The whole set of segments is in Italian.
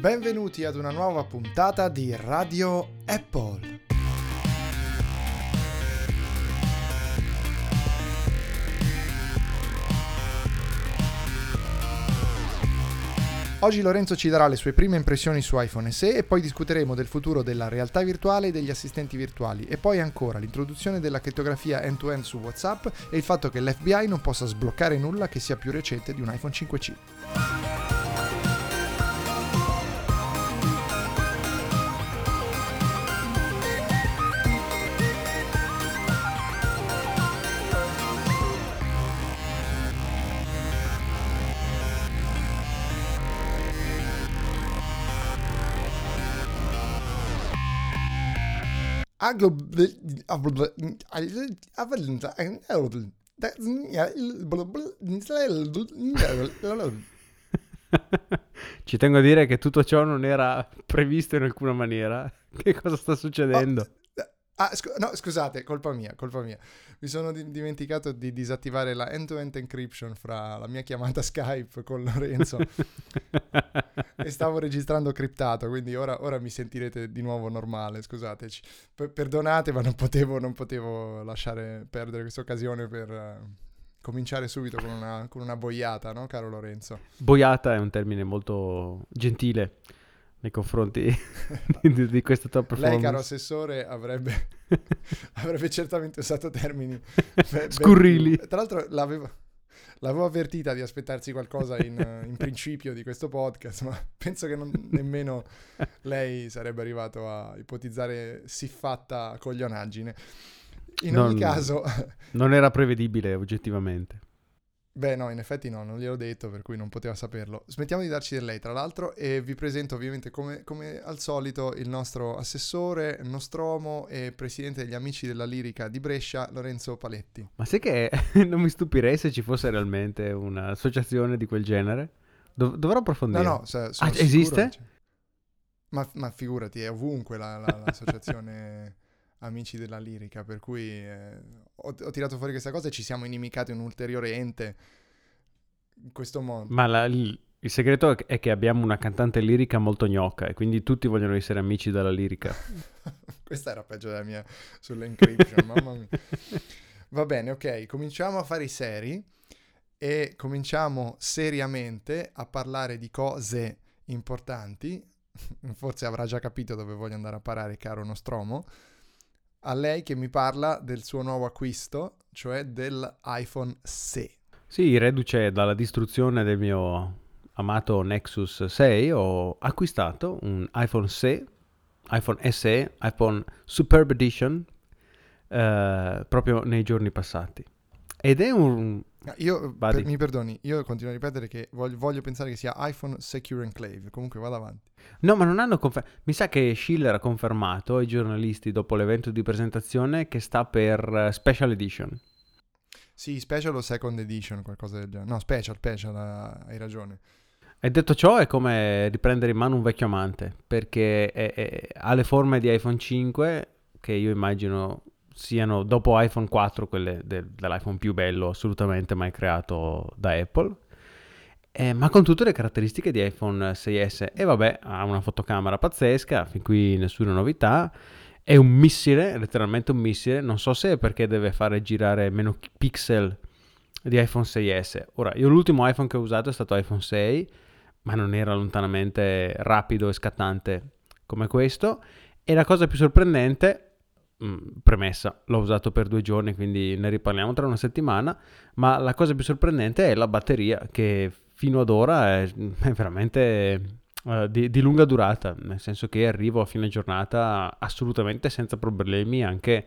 Benvenuti ad una nuova puntata di Radio Apple. Oggi Lorenzo ci darà le sue prime impressioni su iPhone SE e poi discuteremo del futuro della realtà virtuale e degli assistenti virtuali e poi ancora l'introduzione della crittografia end-to-end su WhatsApp e il fatto che l'FBI non possa sbloccare nulla che sia più recente di un iPhone 5C. Ci tengo a dire che tutto ciò non era previsto in alcuna maniera. Che cosa sta succedendo? Oh, Ah, scu- no, scusate, colpa mia, colpa mia. Mi sono di- dimenticato di disattivare la end-to-end encryption fra la mia chiamata Skype con Lorenzo e stavo registrando criptato, quindi ora, ora, mi sentirete di nuovo normale, scusateci. P- perdonate, ma non potevo, non potevo, lasciare perdere questa occasione per... Uh, cominciare subito con una, con una boiata, no, caro Lorenzo? Boiata è un termine molto gentile nei confronti di, di, questa tua performance. Lei, caro assessore, avrebbe, avrebbe certamente usato termini be- scurrili. Tra l'altro l'avevo, l'avevo, avvertita di aspettarsi qualcosa in, in, principio di questo podcast, ma penso che non, nemmeno lei sarebbe arrivato a ipotizzare siffatta coglionaggine. In non, ogni caso... non era prevedibile oggettivamente. Beh, no, in effetti no, non gliel'ho detto, per cui non poteva saperlo. Smettiamo di darci del lei, tra l'altro, e vi presento ovviamente come, come, al solito il nostro assessore, Nostromo e presidente degli Amici della Lirica di Brescia, Lorenzo Paletti. Ma sai che non mi stupirei se ci fosse realmente un'associazione di quel genere? Dov- dovrò approfondire. No, no, se, ah, esiste? Ma, ma, figurati, è ovunque la, la, l'associazione... amici della lirica, per cui eh, ho, ho, tirato fuori questa cosa e ci siamo inimicati un ulteriore ente in questo modo. Ma la, il, il, segreto è che abbiamo una cantante lirica molto gnocca e quindi tutti vogliono essere amici della lirica. questa era peggio della mia sull'encryption, mamma mia. Va bene, ok, cominciamo a fare i seri e cominciamo seriamente a parlare di cose importanti. Forse avrà già capito dove voglio andare a parare, caro Nostromo a lei che mi parla del suo nuovo acquisto, cioè dell'iPhone 6. Sì, reduce dalla distruzione del mio amato Nexus 6, ho acquistato un iPhone 6, iPhone SE, iPhone Superb Edition, eh, proprio nei giorni passati. Ed è un io, per, mi perdoni, io continuo a ripetere che voglio, voglio, pensare che sia iPhone Secure Enclave. Comunque vado avanti. No, ma non hanno confermato. Mi sa che Schiller ha confermato ai giornalisti dopo l'evento di presentazione che sta per uh, Special Edition. Sì, Special o Second Edition, qualcosa del genere. No, Special, Special, hai ragione. E detto ciò è come riprendere in mano un vecchio amante, perché è, è, ha le forme di iPhone 5, che io immagino siano dopo iPhone 4 quelle de- dell'iPhone più bello assolutamente mai creato da Apple, eh, ma con tutte le caratteristiche di iPhone 6S. E vabbè, ha una fotocamera pazzesca, fin qui nessuna novità. È un missile, letteralmente un missile. Non so se è perché deve fare girare meno pixel di iPhone 6S. Ora, io l'ultimo iPhone che ho usato è stato iPhone 6, ma non era lontanamente rapido e scattante come questo. E la cosa più sorprendente Mm, premessa, l'ho usato per due giorni, quindi ne riparliamo tra una settimana, ma la cosa più sorprendente è la batteria che fino ad ora è, è veramente uh, di, di, lunga durata, nel senso che arrivo a fine giornata assolutamente senza problemi, anche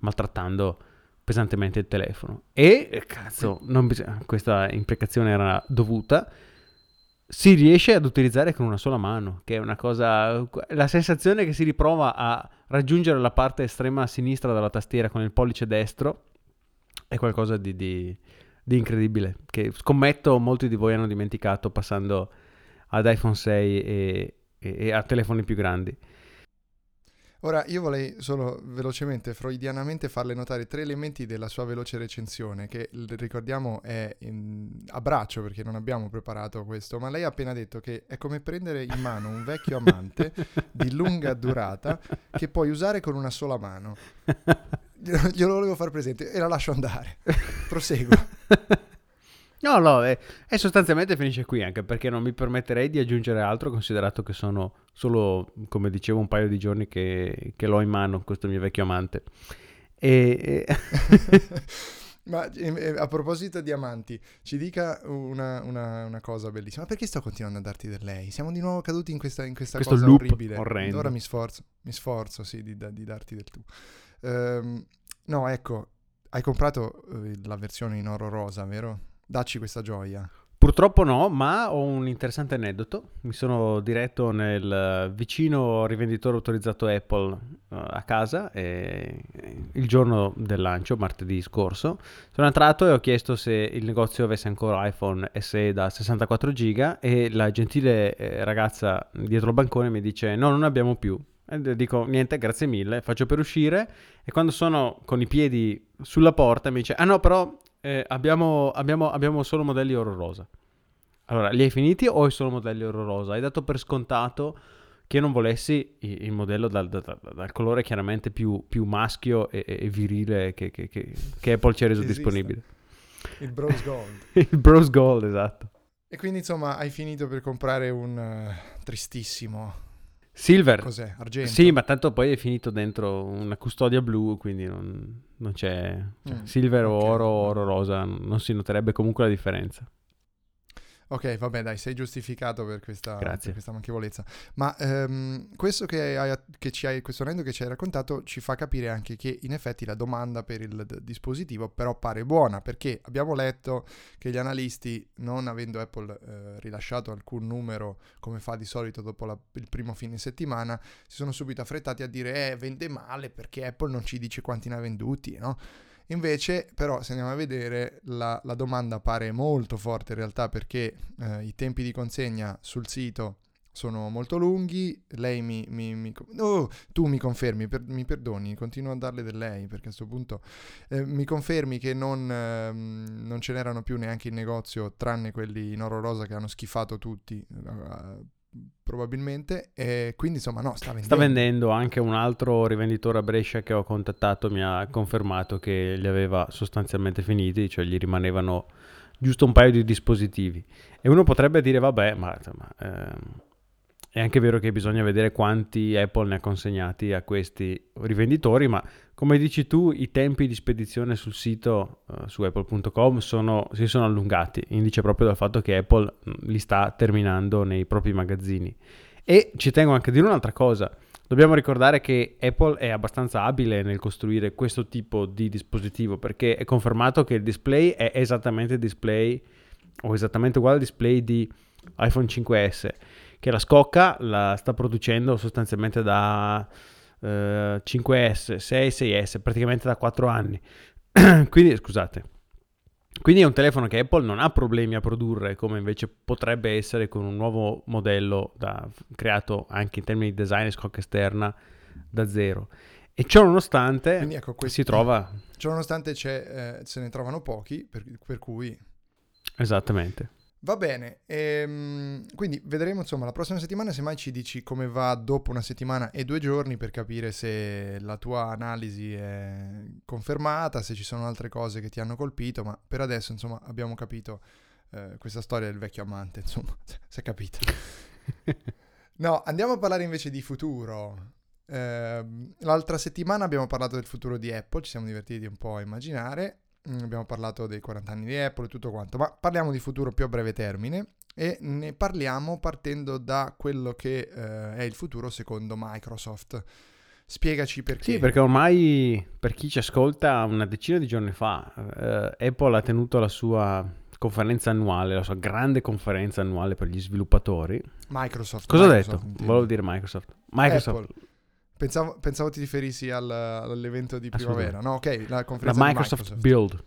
maltrattando pesantemente il telefono. E cazzo, bisogna, questa implicazione era dovuta si riesce ad utilizzare con una sola mano, che è una cosa... La sensazione che si riprova a raggiungere la parte estrema sinistra della tastiera con il pollice destro è qualcosa di, di, di incredibile, che scommetto molti di voi hanno dimenticato passando ad iPhone 6 e, e, e a telefoni più grandi. Ora io vorrei solo velocemente, freudianamente, farle notare tre elementi della sua veloce recensione, che ricordiamo è a braccio perché non abbiamo preparato questo, ma lei ha appena detto che è come prendere in mano un vecchio amante di lunga durata che puoi usare con una sola mano. Glielo volevo far presente e la lascio andare. Proseguo. No, no, e, e, sostanzialmente finisce qui anche perché non mi permetterei di aggiungere altro considerato che sono solo, come dicevo, un paio di giorni che, che l'ho in mano, questo mio vecchio amante. E... Ma a proposito di amanti, ci dica una, una, una, cosa bellissima. Perché sto continuando a darti del lei? Siamo di nuovo caduti in questa, in questa cosa orribile. orrendo. Ora mi sforzo, mi sforzo sì, di, di darti del tu. Um, no, ecco, hai comprato uh, la versione in oro rosa, vero? Dacci questa gioia. Purtroppo no, ma ho un interessante aneddoto. Mi sono diretto nel vicino rivenditore autorizzato Apple uh, a casa e, il giorno del lancio, martedì scorso. Sono entrato e ho chiesto se il negozio avesse ancora iPhone SE da 64 giga e la gentile eh, ragazza dietro il bancone mi dice no, non abbiamo più. E dico niente, grazie mille, faccio per uscire e quando sono con i piedi sulla porta mi dice ah no però eh, abbiamo, abbiamo, abbiamo solo modelli oro rosa. Allora, li hai finiti o hai solo modelli oro rosa? Hai dato per scontato che non volessi il modello dal, dal, dal colore chiaramente più, più maschio e, e virile che, che, che, che, Apple ci ha reso Esiste. disponibile. Il Bros Gold. il Bros Gold, esatto. E quindi insomma hai finito per comprare un uh, tristissimo Silver. Cos'è? Argento? Sì, ma tanto poi è finito dentro una custodia blu, quindi non, non c'è... Cioè, Mm, silver o ok. oro, oro rosa, non si noterebbe comunque la differenza. Ok, vabbè, dai, sei giustificato per questa, per questa manchevolezza. Ma ehm, questo che, hai, che ci hai, questo rendo che ci hai raccontato ci fa capire anche che in effetti la domanda per il d- dispositivo però pare buona, perché abbiamo letto che gli analisti, non avendo Apple eh, rilasciato alcun numero come fa di solito dopo la- il primo fine settimana, si sono subito affrettati a dire eh, vende male perché Apple non ci dice quanti ne ha venduti, no? Invece, però, se andiamo a vedere, la, la domanda pare molto forte in realtà perché eh, i tempi di consegna sul sito sono molto lunghi. Lei mi. mi- mi oh, tu mi confermi, per- mi perdoni, continuo a darle del lei perché a questo punto eh, mi confermi che non, ehm, non ce n'erano più neanche in negozio, tranne quelli in oro rosa che hanno schifato tutti. eh, probabilmente e quindi insomma no sta vendendo Sta vendendo anche un altro rivenditore a Brescia che ho contattato, mi ha confermato che li aveva sostanzialmente finiti, cioè gli rimanevano giusto un paio di dispositivi. E uno potrebbe dire, vabbè, ma insomma, ehm, è anche vero che bisogna vedere quanti Apple ne ha consegnati a questi rivenditori, ma come dici tu, i tempi di spedizione sul sito eh, su apple.com sono- si sono allungati, indice proprio dal fatto che Apple li sta terminando nei propri magazzini. E ci tengo anche a dire un'altra cosa. Dobbiamo ricordare che Apple è abbastanza abile nel costruire questo tipo di dispositivo perché è confermato che il display è esattamente display o esattamente uguale al display di iPhone 5S che la scocca la sta producendo sostanzialmente da eh, 5S, 6, 6S, praticamente da 4 anni. Quindi scusate. Quindi è un telefono che Apple non ha problemi a produrre come invece potrebbe essere con un nuovo modello da- creato anche in termini di design e scocca esterna da zero. E ciò nonostante Quindi ecco, questo- si trova Ciò nonostante c'è, eh, se ne trovano pochi per, per cui esattamente. Va bene, ehm, quindi vedremo insomma la prossima settimana, semmai ci dici come va dopo una settimana e due giorni per capire se la tua analisi è confermata, se ci sono altre cose che ti hanno colpito, ma per adesso insomma abbiamo capito eh, questa storia del vecchio amante, insomma, si è capito. No, andiamo a parlare invece di futuro. Ehm, l'altra settimana abbiamo parlato del futuro di Apple, ci siamo divertiti un po' a immaginare. Mm, Abbiamo parlato dei 40 anni di Apple e tutto quanto, ma parliamo di futuro più a breve termine e ne parliamo partendo da quello che eh, è il futuro secondo Microsoft. Spiegaci perché. Sì, perché ormai per chi ci ascolta una decina di giorni fa eh, Apple ha tenuto la sua conferenza annuale, la sua grande conferenza annuale per gli sviluppatori. Microsoft. Cosa ho Microsoft, detto? intendo. Volevo dire Microsoft. Microsoft. Apple. Pensavo, pensavo ti riferissi al, all'evento di primavera, no? Ok, la conferenza la Microsoft, Microsoft, Build.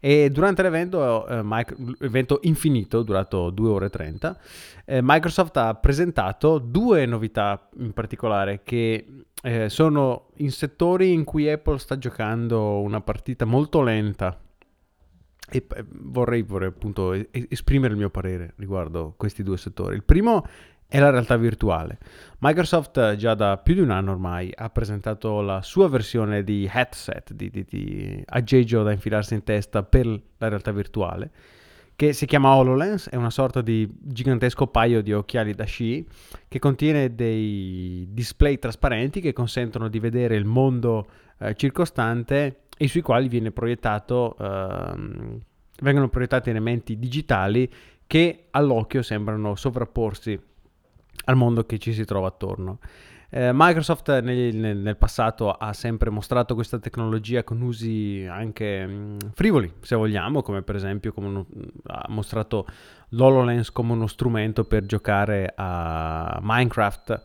E durante l'evento, eh, micro, evento infinito, durato 2 ore e 30, eh, Microsoft ha presentato due novità in particolare che eh, sono in settori in cui Apple sta giocando una partita molto lenta. E eh, vorrei, vorrei appunto esprimere il mio parere riguardo questi due settori. Il primo è la realtà virtuale. Microsoft eh, già da più di un anno ormai ha presentato la sua versione di headset, di, di, di aggeggio da infilarsi in testa per la realtà virtuale, che si chiama HoloLens, è una sorta di gigantesco paio di occhiali da sci che contiene dei display trasparenti che consentono di vedere il mondo eh, circostante e sui quali viene proiettato, eh, vengono proiettati elementi digitali che all'occhio sembrano sovrapporsi al mondo che ci si trova attorno. Eh, Microsoft nel, nel, passato ha sempre mostrato questa tecnologia con usi anche mh, mm, frivoli, se vogliamo, come per esempio come uno, ha mostrato l'HoloLens come uno strumento per giocare a Minecraft.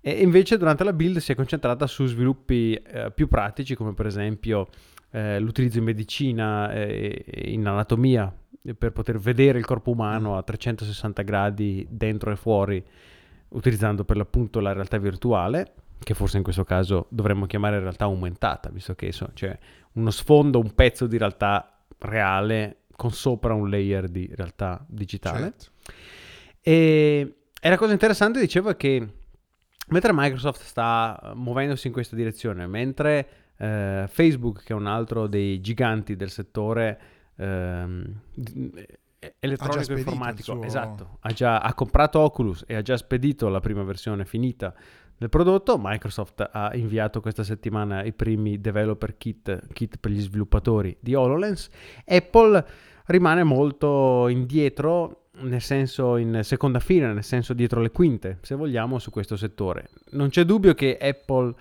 E invece durante la build si è concentrata su sviluppi eh, più pratici, come per esempio eh, l'utilizzo in medicina e in anatomia per poter vedere il corpo umano a 360 gradi dentro e fuori utilizzando per l'appunto la realtà virtuale, che forse in questo caso dovremmo chiamare realtà aumentata, visto che c'è uno sfondo, un pezzo di realtà reale con sopra un layer di realtà digitale. Certo. E, e la cosa interessante diceva che mentre Microsoft sta muovendosi in questa direzione, mentre eh, Facebook, che è un altro dei giganti del settore, ehm, elettronico informatico, suo... esatto, ha già ha comprato Oculus e ha già spedito la prima versione finita del prodotto. Microsoft ha inviato questa settimana i primi developer kit, kit per gli sviluppatori di HoloLens. Apple rimane molto indietro nel senso in seconda fila, nel senso dietro le quinte, se vogliamo, su questo settore. Non c'è dubbio che Apple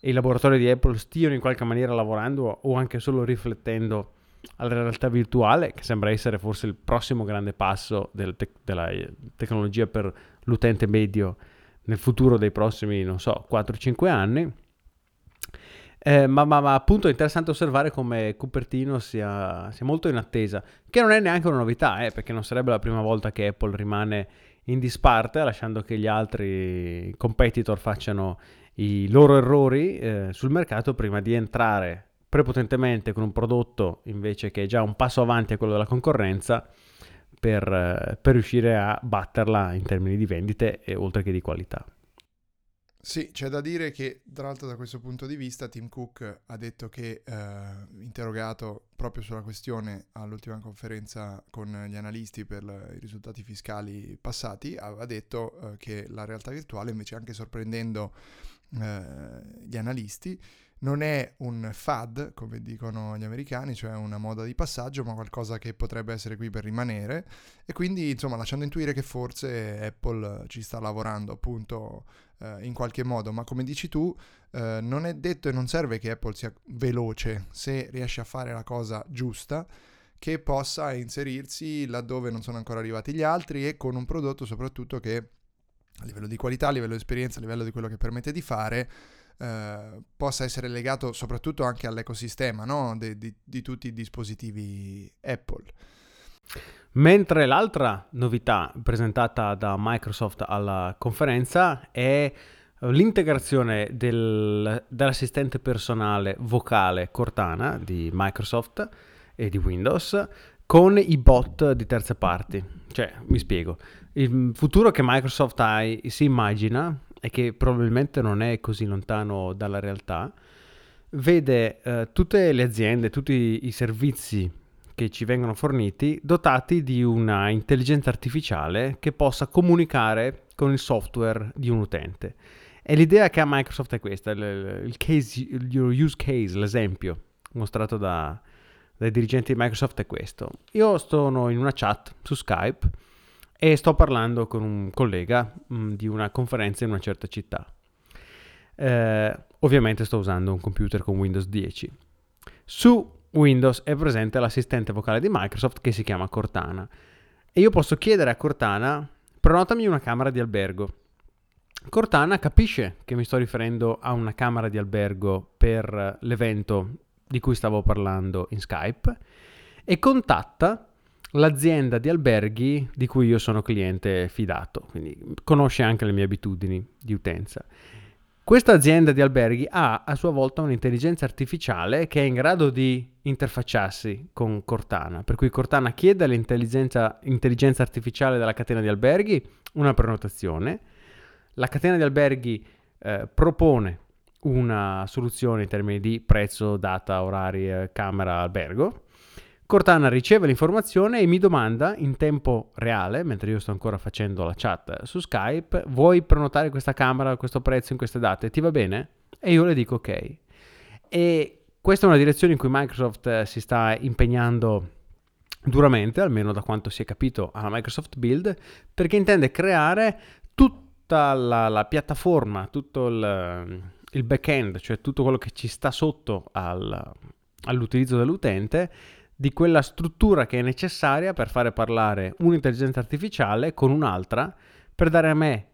e i laboratori di Apple stiano in qualche maniera lavorando o anche solo riflettendo alla realtà virtuale, che sembra essere forse il prossimo grande passo del te- della eh, tecnologia per l'utente medio nel futuro dei prossimi, non so, 4-5 anni. Eh, ma, ma, ma, appunto è interessante osservare come Cupertino sia, sia, molto in attesa, che non è neanche una novità, eh, perché non sarebbe la prima volta che Apple rimane in disparte, lasciando che gli altri competitor facciano i loro errori eh, sul mercato prima di entrare prepotentemente con un prodotto invece che è già un passo avanti a quello della concorrenza per, eh, per riuscire a batterla in termini di vendite e oltre che di qualità. Sì, c'è da dire che tra l'altro da questo punto di vista Tim Cook ha detto che, eh, interrogato proprio sulla questione all'ultima conferenza con gli analisti per i risultati fiscali passati, aveva detto eh, che la realtà virtuale invece anche sorprendendo eh, gli analisti non è un fad, come dicono gli americani, cioè una moda di passaggio, ma qualcosa che potrebbe essere qui per rimanere. E quindi insomma lasciando intuire che forse Apple ci sta lavorando appunto eh, in qualche modo, ma come dici tu eh, non è detto e non serve che Apple sia veloce se riesce a fare la cosa giusta che possa inserirsi laddove non sono ancora arrivati gli altri e con un prodotto soprattutto che a livello di qualità, a livello di esperienza, a livello di quello che permette di fare eh, possa essere legato soprattutto anche all'ecosistema no? di, di, di tutti i dispositivi Apple. Mentre l'altra novità presentata da Microsoft alla conferenza è l'integrazione del, dell'assistente personale vocale Cortana di Microsoft e di Windows con i bot di terze parti. Cioè, mi spiego, il futuro che Microsoft ha, si immagina e che probabilmente non è così lontano dalla realtà, vede eh, tutte le aziende, tutti i servizi che ci vengono forniti dotati di una intelligenza artificiale che possa comunicare con il software di un utente. E l'idea che ha Microsoft è questa, il, case, il use case, l'esempio mostrato da, dai dirigenti di Microsoft è questo. Io sono in una chat su Skype e sto parlando con un collega mh, mm, di una conferenza in una certa città. Eh, ovviamente sto usando un computer con Windows 10. Su Windows è presente l'assistente vocale di Microsoft che si chiama Cortana e io posso chiedere a Cortana prenotami una camera di albergo Cortana capisce che mi sto riferendo a una camera di albergo per l'evento di cui stavo parlando in Skype e contatta l'azienda di alberghi di cui io sono cliente fidato, quindi conosce anche le mie abitudini di utenza. Questa azienda di alberghi ha a sua volta un'intelligenza artificiale che è in grado di interfacciarsi con Cortana, per cui Cortana chiede all'intelligenza artificiale della catena di alberghi una prenotazione, la catena di alberghi eh, propone una soluzione in termini di prezzo, data, orari, eh, camera, albergo, Cortana riceve l'informazione e mi domanda in tempo reale, mentre io sto ancora facendo la chat su Skype, vuoi prenotare questa camera a questo prezzo in queste date? Ti va bene? E io le dico ok. E questa è una direzione in cui Microsoft eh, si sta impegnando duramente, almeno da quanto si è capito alla Microsoft Build, perché intende creare tutta la, la piattaforma, tutto il, il back-end, cioè tutto quello che ci sta sotto al, all'utilizzo dell'utente di quella struttura che è necessaria per fare parlare un'intelligenza artificiale con un'altra per dare a me,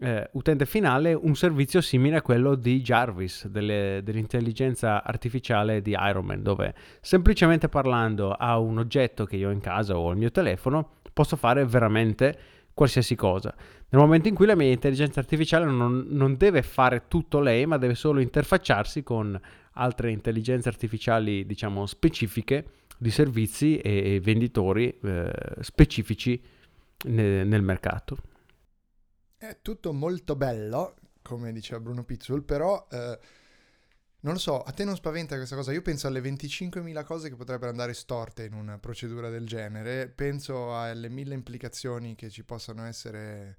eh, utente finale, un servizio simile a quello di Jarvis, delle, dell'intelligenza artificiale di Iron Man, dove semplicemente parlando a un oggetto che io ho in casa o al mio telefono posso fare veramente qualsiasi cosa. Nel momento in cui la mia intelligenza artificiale non, non deve fare tutto lei, ma deve solo interfacciarsi con altre intelligenze artificiali, diciamo, specifiche di servizi e, venditori eh, specifici ne, nel mercato. È tutto molto bello, come diceva Bruno Pizzul, però eh, non lo so, a te non spaventa questa cosa? Io penso alle 25.000 cose che potrebbero andare storte in una procedura del genere, penso alle mille implicazioni che ci possano essere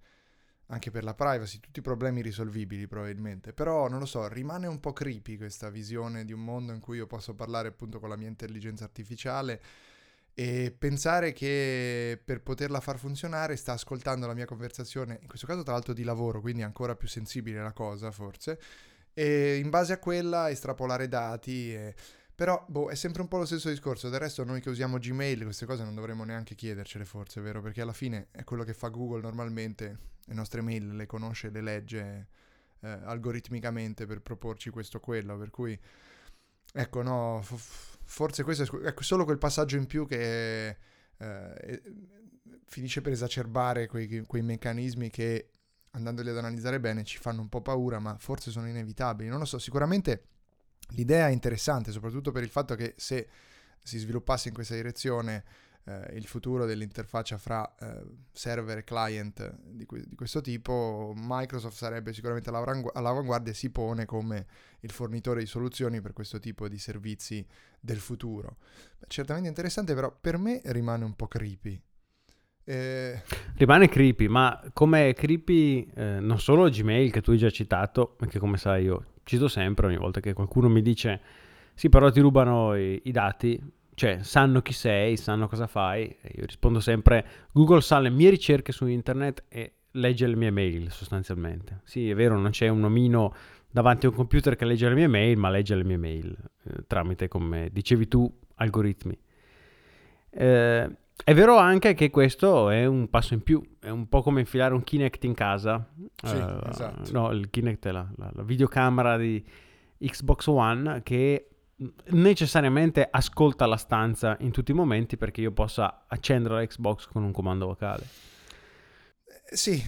anche per la privacy, tutti i problemi risolvibili probabilmente, però non lo so, rimane un po' creepy questa visione di un mondo in cui io posso parlare appunto con la mia intelligenza artificiale e pensare che per poterla far funzionare sta ascoltando la mia conversazione, in questo caso tra l'altro di lavoro, quindi ancora più sensibile la cosa forse, e in base a quella estrapolare dati e... Però, boh, è sempre un po' lo stesso discorso. Del resto, noi che usiamo Gmail, queste cose non dovremmo neanche chiedercele, forse, vero? Perché alla fine è quello che fa Google normalmente le nostre mail le conosce, le legge eh, algoritmicamente per proporci questo o quello, per cui ecco no, f- forse questo è ecco, solo quel passaggio in più che eh, finisce per esacerbare quei, quei meccanismi che andandoli ad analizzare bene ci fanno un po' paura, ma forse sono inevitabili. Non lo so, sicuramente l'idea è interessante, soprattutto per il fatto che se si sviluppasse in questa direzione eh, il futuro dell'interfaccia fra eh, server e client di, que- di, questo tipo, Microsoft sarebbe sicuramente all'avanguardia e si pone come il fornitore di soluzioni per questo tipo di servizi del futuro. Certamente interessante, però per me rimane un po' creepy. Eh... Rimane creepy, ma come creepy eh, non solo Gmail che tu hai già citato, perché come sai io cito sempre ogni volta che qualcuno mi dice sì però ti rubano i, i dati, cioè sanno chi sei, sanno cosa fai. Io rispondo sempre, Google sa le mie ricerche su internet e legge le mie mail sostanzialmente. Sì, è vero, non c'è un omino davanti a un computer che legge le mie mail, ma legge le mie mail eh, tramite, come dicevi tu, algoritmi. Eh, è vero anche che questo è un passo in più, è un po' come infilare un Kinect in casa. Sì, uh, esatto. No, il Kinect è la, la, la videocamera di Xbox One che necessariamente ascolta la stanza in tutti i momenti perché io possa accendere la Xbox con un comando vocale. Sì,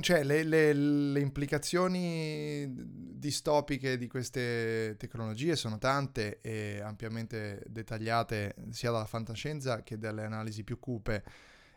cioè le, le, le, implicazioni distopiche di queste tecnologie sono tante e ampiamente dettagliate sia dalla fantascienza che dalle analisi più cupe.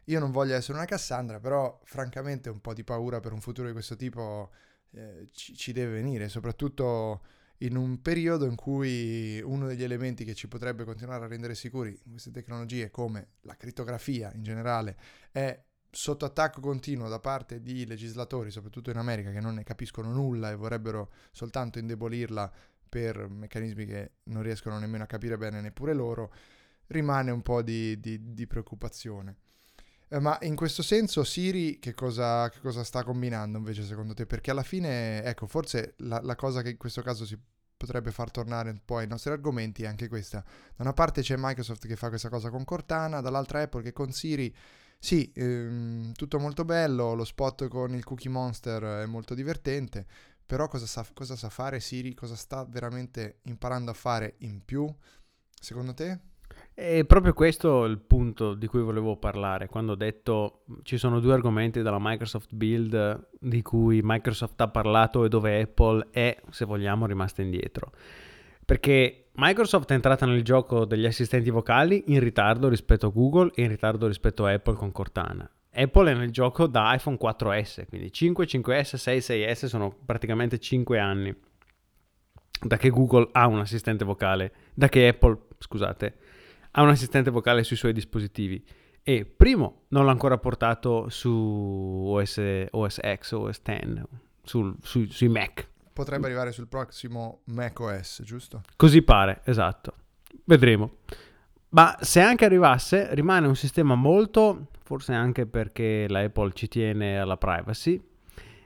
Io non voglio essere una Cassandra, però francamente un po' di paura per un futuro di questo tipo eh, ci, ci deve venire, soprattutto in un periodo in cui uno degli elementi che ci potrebbe continuare a rendere sicuri in queste tecnologie, come la crittografia in generale, è sotto attacco continuo da parte di legislatori, soprattutto in America, che non ne capiscono nulla e vorrebbero soltanto indebolirla per meccanismi che non riescono nemmeno a capire bene neppure loro, rimane un po' di, di, di preoccupazione. Eh, ma in questo senso Siri che cosa, che cosa, sta combinando invece secondo te? Perché alla fine, ecco, forse la, la, cosa che in questo caso si potrebbe far tornare un po' ai nostri argomenti è anche questa. Da una parte c'è Microsoft che fa questa cosa con Cortana, dall'altra Apple che con Siri Sì, ehm, tutto molto bello, lo spot con il Cookie Monster è molto divertente, però cosa sa, cosa sa fare Siri? Cosa sta veramente imparando a fare in più, secondo te? È proprio questo il punto di cui volevo parlare, quando ho detto ci sono due argomenti della Microsoft Build di cui Microsoft ha parlato e dove Apple è, se vogliamo, rimasta indietro. Perché Microsoft è entrata nel gioco degli assistenti vocali in ritardo rispetto a Google e in ritardo rispetto a Apple con Cortana. Apple è nel gioco da iPhone 4S, quindi 5, 5S, 6, 6S sono praticamente 5 anni da che Google ha un assistente vocale, da che Apple, scusate, ha un assistente vocale sui suoi dispositivi. E primo, non l'ha ancora portato su OS, OS X, OS X, sul, su, sui Mac. Potrebbe arrivare sul prossimo Mac OS, giusto? Così pare, esatto. Vedremo. Ma se anche arrivasse, rimane un sistema molto, forse anche perché la Apple ci tiene alla privacy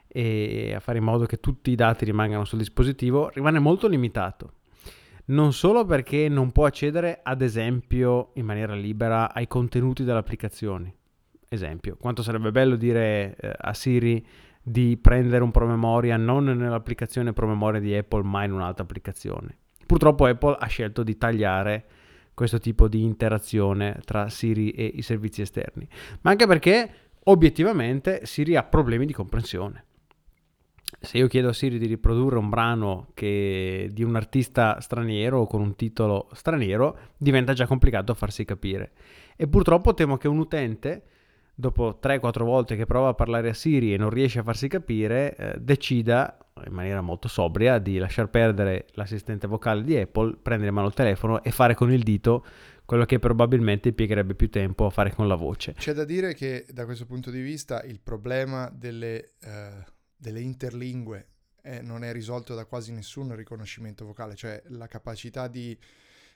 e a fare in modo che tutti i dati rimangano sul dispositivo, rimane molto limitato non solo perché non può accedere, ad esempio, in maniera libera ai contenuti delle applicazioni. Esempio, quanto sarebbe bello dire eh, a Siri di prendere un promemoria non nell'applicazione promemoria di Apple, ma in un'altra applicazione. Purtroppo Apple ha scelto di tagliare questo tipo di interazione tra Siri e i servizi esterni, ma anche perché obiettivamente Siri ha problemi di comprensione se io chiedo a Siri di riprodurre un brano che, di un artista straniero o con un titolo straniero, diventa già complicato farsi capire. E purtroppo temo che un utente, dopo 3-4 volte che prova a parlare a Siri e non riesce a farsi capire, eh, decida in maniera molto sobria di lasciar perdere l'assistente vocale di Apple, prendere in mano il telefono e fare con il dito quello che probabilmente impiegherebbe più tempo a fare con la voce. C'è da dire che da questo punto di vista il problema delle... Uh delle interlingue eh, non è risolto da quasi nessun riconoscimento vocale, cioè la capacità di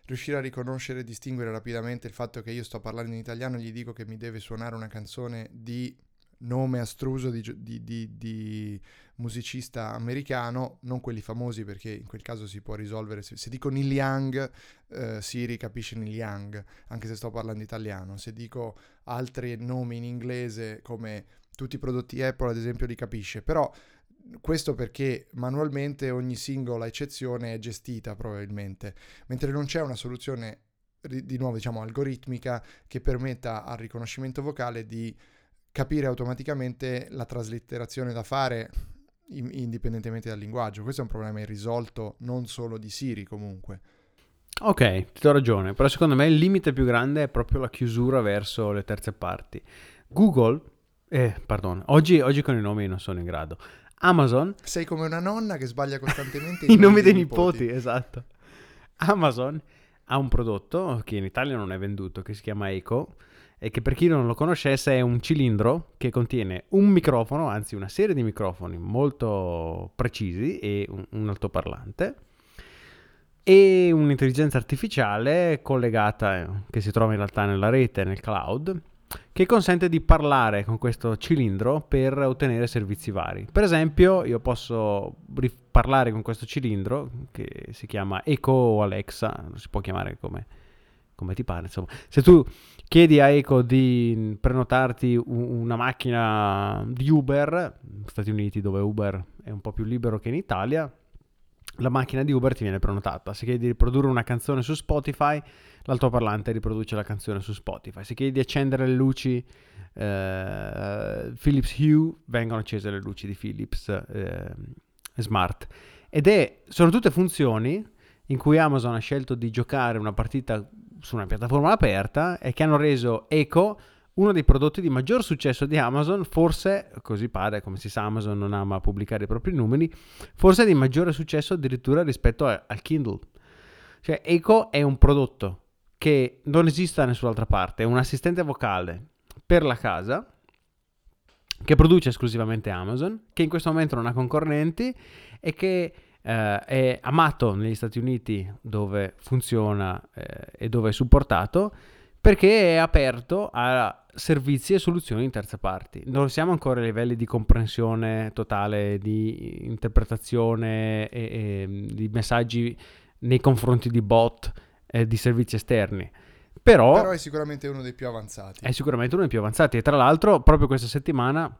riuscire a riconoscere e distinguere rapidamente il fatto che io sto parlando in italiano e gli dico che mi deve suonare una canzone di nome astruso di, di, di, di, musicista americano, non quelli famosi perché in quel caso si può risolvere. Se, se dico Neil Young, eh, Siri capisce Neil Young, anche se sto parlando italiano. Se dico altri nomi in inglese come tutti i prodotti Apple ad esempio li capisce, però questo perché manualmente ogni singola eccezione è gestita probabilmente, mentre non c'è una soluzione di nuovo diciamo algoritmica che permetta al riconoscimento vocale di capire automaticamente la traslitterazione da fare indipendentemente dal linguaggio. Questo è un problema irrisolto non solo di Siri comunque. Ok, ti do ragione, però secondo me il limite più grande è proprio la chiusura verso le terze parti. Google eh, pardon, oggi, oggi con i nomi non sono in grado. Amazon. Sei come una nonna che sbaglia costantemente i nomi dei nipoti. nipoti. Esatto. Amazon ha un prodotto che in Italia non è venduto, che si chiama Eco, e che per chi non lo conoscesse è un cilindro che contiene un microfono, anzi una serie di microfoni molto precisi e un, un altoparlante e un'intelligenza artificiale collegata eh, che si trova in realtà nella rete, nel cloud che consente di parlare con questo cilindro per ottenere servizi vari. Per esempio, io posso parlare con questo cilindro che si chiama Echo o Alexa, si può chiamare come, come ti pare. Insomma, se tu chiedi a Echo di prenotarti una macchina di Uber, Stati Uniti dove Uber è un po' più libero che in Italia, la macchina di Uber ti viene prenotata. Se chiedi di riprodurre una canzone su Spotify, l'altoparlante riproduce la canzone su Spotify. Se chiedi di accendere le luci eh, Philips Hue, vengono accese le luci di Philips eh, Smart. Ed è, sono tutte funzioni in cui Amazon ha scelto di giocare una partita su una piattaforma aperta e che hanno reso Echo uno dei prodotti di maggior successo di Amazon, forse, così pare, come si sa Amazon non ama pubblicare i propri numeri, forse di maggiore successo addirittura rispetto a, al Kindle. Cioè Echo è un prodotto che non esiste da nessun'altra parte, è un assistente vocale per la casa che produce esclusivamente Amazon, che in questo momento non ha concorrenti e che eh, è amato negli Stati Uniti dove funziona eh, e dove è supportato perché è aperto a servizi e soluzioni in terze parti. Non siamo ancora a livelli di comprensione totale, di interpretazione e, e di messaggi nei confronti di bot e di servizi esterni. Però, Però è sicuramente uno dei più avanzati. è sicuramente uno dei più avanzati. E tra l'altro, proprio questa settimana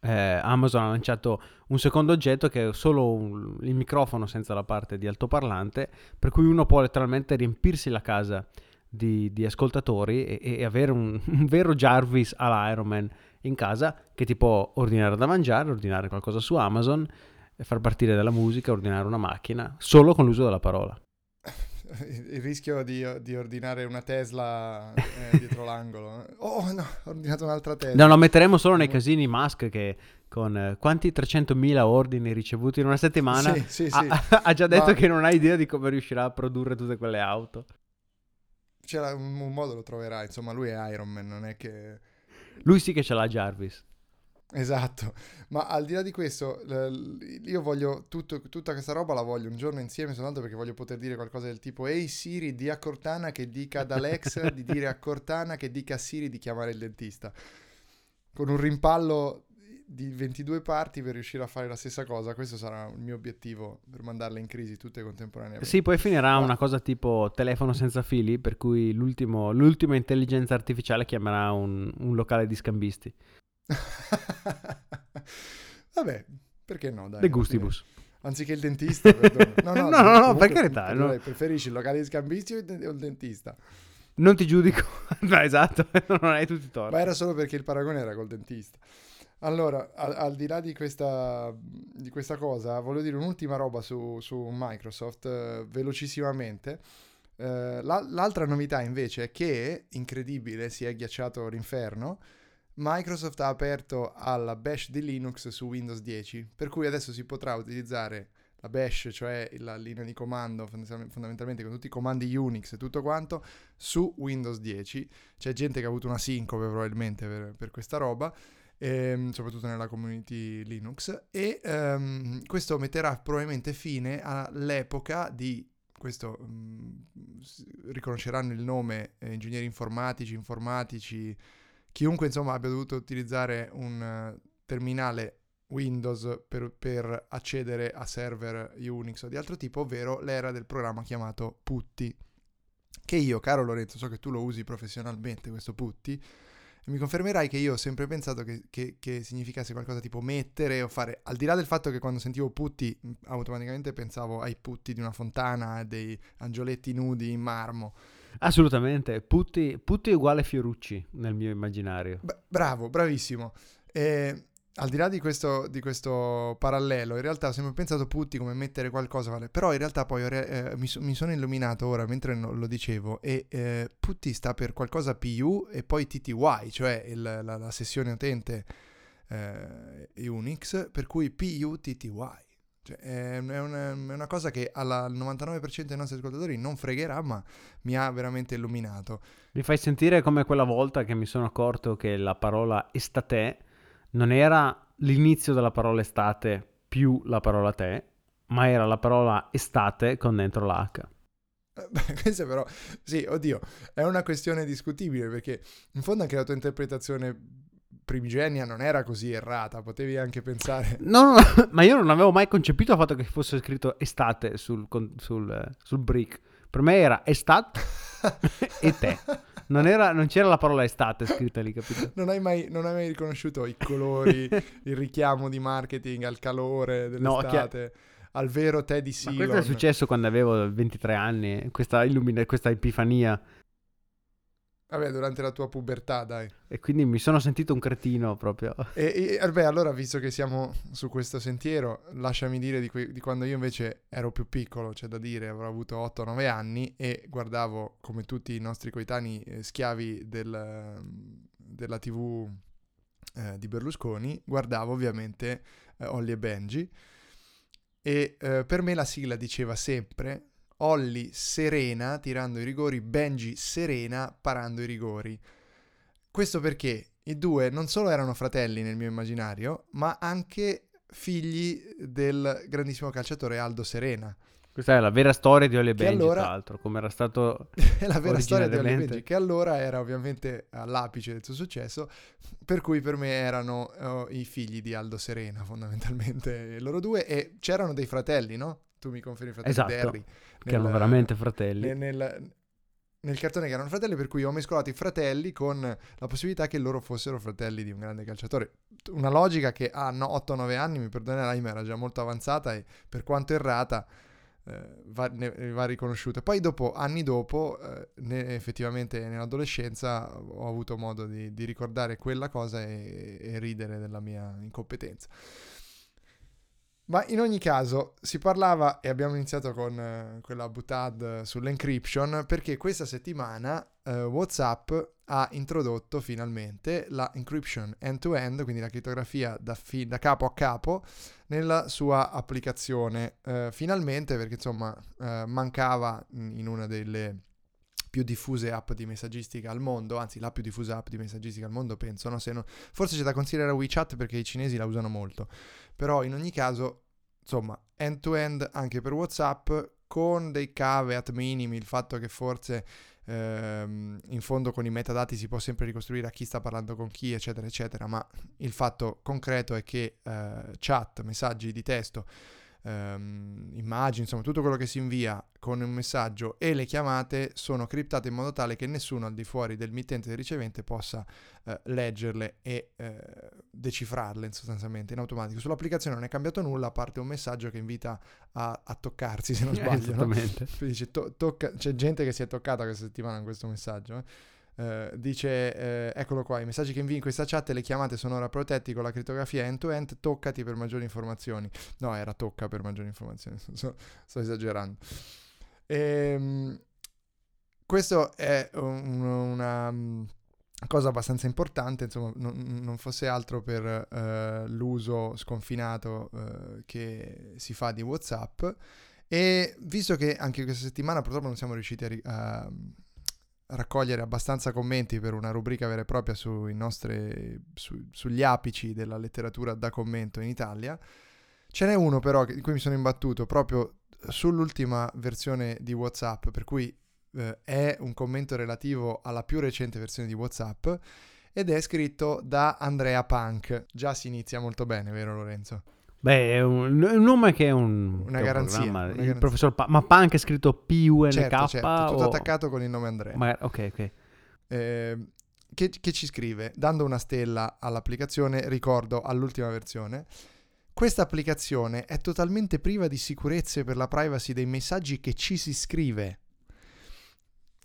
eh, Amazon ha lanciato un secondo oggetto che è solo un- il microfono senza la parte di altoparlante, per cui uno può letteralmente riempirsi la casa di, di ascoltatori e, e avere un, un vero Jarvis all'Iron Man in casa che ti può ordinare da mangiare, ordinare qualcosa su Amazon, far partire della musica, ordinare una macchina, solo con l'uso della parola. Il rischio di, di ordinare una Tesla eh, dietro l'angolo. Oh no, ho ordinato un'altra Tesla. No, lo metteremo solo nei casini Musk che con eh, quanti 300.000 ordini ricevuti in una settimana Sì, sì, ha, sì. ha già detto Ma- che non ha idea di come riuscirà a produrre tutte quelle auto. C'era un, un modo lo troverà, insomma, lui è Iron Man, non è che... Lui sì che ce l'ha Jarvis. Esatto, ma al di là di questo, io voglio tutto- tutta questa roba la voglio un giorno insieme soltanto perché voglio poter dire qualcosa del tipo Ehi Siri, di a Cortana che dica ad Alexa di dire a Cortana che dica a Siri di chiamare il dentista. Con un rimpallo di 22 parti per riuscire a fare la stessa cosa, questo sarà il mio obiettivo per mandarle in crisi tutte contemporaneamente. Sì, poi finirà Ma- una cosa tipo telefono senza fili, per cui l'ultimo, l'ultima intelligenza artificiale chiamerà un, un locale di scambisti. Vabbè, perché no? Dai, De gustibus. fine. Anziché il dentista. No, no, No, no, no, per carità, no. Preferisci il locale di scambisti o il, dentista? Non ti giudico. no, esatto, non hai tutti torti. Ma era solo perché il paragone era col dentista. Allora, al, al di là di questa, di questa cosa, voglio dire un'ultima roba su, su Microsoft, eh, velocissimamente. Eh, la- l'altra novità invece è che, incredibile, si è ghiacciato l'inferno, Microsoft ha aperto alla bash di Linux su Windows 10, per cui adesso si potrà utilizzare la bash, cioè la linea di comando fondamentalmente- con tutti i comandi Unix e tutto quanto, su Windows 10. C'è gente che ha avuto una sincope probabilmente per, per questa roba, ehm, soprattutto nella community Linux, e ehm, questo metterà probabilmente fine all'epoca di questo mm, s- riconosceranno il nome eh, ingegneri informatici, informatici, chiunque insomma abbia dovuto utilizzare un eh, terminale Windows per, per accedere a server Unix o di altro tipo, ovvero l'era del programma chiamato Putty. Che io, caro Lorenzo, so che tu lo usi professionalmente questo Putty, e mi confermerai che io ho sempre pensato che, che- che significasse qualcosa tipo mettere o fare, al di là del fatto che quando sentivo putti mh, automaticamente pensavo ai putti di una fontana, dei angioletti nudi in marmo. Assolutamente. Putti, Putti uguale Fiorucci nel mio immaginario. Beh, bravo, bravissimo. E, al di là di questo, di questo parallelo, in realtà ho sempre pensato putti come mettere qualcosa, vale. però in realtà poi eh, mi, mi sono illuminato ora mentre lo dicevo e eh, putti sta per qualcosa PU e poi TTY, cioè il- la, la sessione utente eh, Unix, per cui PU TTY. Cioè, è, una, è una cosa che alla- al 99% dei nostri ascoltatori non fregherà, ma mi ha veramente illuminato. Mi fai sentire come quella volta che mi sono accorto che la parola estate non era l'inizio della parola estate più la parola te, ma era la parola estate con dentro l'H. Eh, Beh, questo però, sì, oddio, è una questione discutibile perché in fondo anche la tua interpretazione primigenia non era così errata, potevi anche pensare... No, no, no, ma io non avevo mai concepito il fatto che fosse scritto estate sul, sul, eh, sul brick. Per me era estate e te. Non, era- non c'era la parola estate scritta lì, capito? Non hai, mai, non hai mai riconosciuto i colori, il richiamo di marketing al calore No, dell'estate, al vero te di Ma Ceylon? questo è successo quando avevo 23 anni, questa, illumina- questa epifania. Vabbè, durante la tua pubertà, dai. E quindi mi sono sentito un cretino proprio. E, e vabbè, allora, visto che siamo su questo sentiero, lasciami dire di, que- di quando io invece ero più piccolo, c'è da dire, avrò avuto 8-9 anni e guardavo, come tutti i nostri coetanei eh, schiavi del, della TV eh, di Berlusconi, guardavo ovviamente eh, Ollie e Benji e eh, per me la sigla diceva sempre Olli serena tirando i rigori, Benji serena parando i rigori. Questo perché i due non solo erano fratelli nel mio immaginario, ma anche figli del grandissimo calciatore Aldo Serena. Questa è la vera storia di Ole Benji, allora- tra l'altro, come era stato... È la vera storia di Olli Originariamente. Benji, che allora era ovviamente all'apice del suo successo, per cui per me erano eh, i figli di Aldo Serena, fondamentalmente loro due, e c'erano dei fratelli, no? Tu mi confermi fratelli Esatto, Derry. che erano veramente fratelli. nel, nel- nel cartone che erano fratelli, per cui ho mescolato i fratelli con la possibilità che loro fossero fratelli di un grande calciatore. Una logica che a no, 8-9 anni, mi perdonerai, ma era già molto avanzata e per quanto errata eh, va, ne, va, riconosciuta. Poi dopo, anni dopo, eh, ne, effettivamente nell'adolescenza ho avuto modo di, di ricordare quella cosa e, e ridere della mia incompetenza. Ma in ogni caso si parlava e abbiamo iniziato con eh, quella butad sull'encryption perché questa settimana eh, WhatsApp ha introdotto finalmente la encryption end-to-end, quindi la crittografia da, fi- da capo a capo nella sua applicazione. Eh, finalmente perché insomma eh, mancava in una delle più diffuse app di messaggistica al mondo, anzi la più diffusa app di messaggistica al mondo penso, no? non... forse c'è da considerare WeChat perché i cinesi la usano molto, però in ogni caso, insomma, end-to-end anche per WhatsApp con dei caveat minimi, il fatto che forse ehm, in fondo con i metadati si può sempre ricostruire a chi sta parlando con chi, eccetera, eccetera, ma il fatto concreto è che eh, chat, messaggi di testo ehm, immagini, insomma tutto quello che si invia con un messaggio e le chiamate sono criptate in modo tale che nessuno al di fuori del mittente e del ricevente possa eh, leggerle e eh, decifrarle sostanzialmente in automatico. Sull'applicazione non è cambiato nulla a parte un messaggio che invita a, a toccarsi se non sbaglio. Esattamente. No? Dice, to- tocca- c'è gente che si è toccata questa settimana con questo messaggio. Eh? Uh, dice, uh, eccolo qua, i messaggi che invii in questa chat e le chiamate sono ora protetti con la crittografia end-to-end, toccati per maggiori informazioni. No, era tocca per maggiori informazioni, sto, sto esagerando. Ehm, questo è un, una mm, cosa abbastanza importante, insomma, non, non fosse altro per uh, l'uso sconfinato che si fa di WhatsApp. E visto che anche questa settimana purtroppo non siamo riusciti a... A raccogliere abbastanza commenti per una rubrica vera e propria sui nostri, su, sugli apici della letteratura da commento in Italia. Ce n'è uno però di cui mi sono imbattuto proprio sull'ultima versione di WhatsApp, per cui eh, è un commento relativo alla più recente versione di WhatsApp ed è scritto da Andrea Punk. Già si inizia molto bene, vero Lorenzo? Beh, è un, un nome che è un, una, che garanzia, un una il garanzia. professor pa- ma Punk è scritto P-U-N-K Certo, certo, tutto o... attaccato con il nome Andrea. Ma- ok, ok. Eh, che, che ci scrive, dando una stella all'applicazione, ricordo all'ultima versione, questa applicazione è totalmente priva di sicurezze per la privacy dei messaggi che ci si scrive.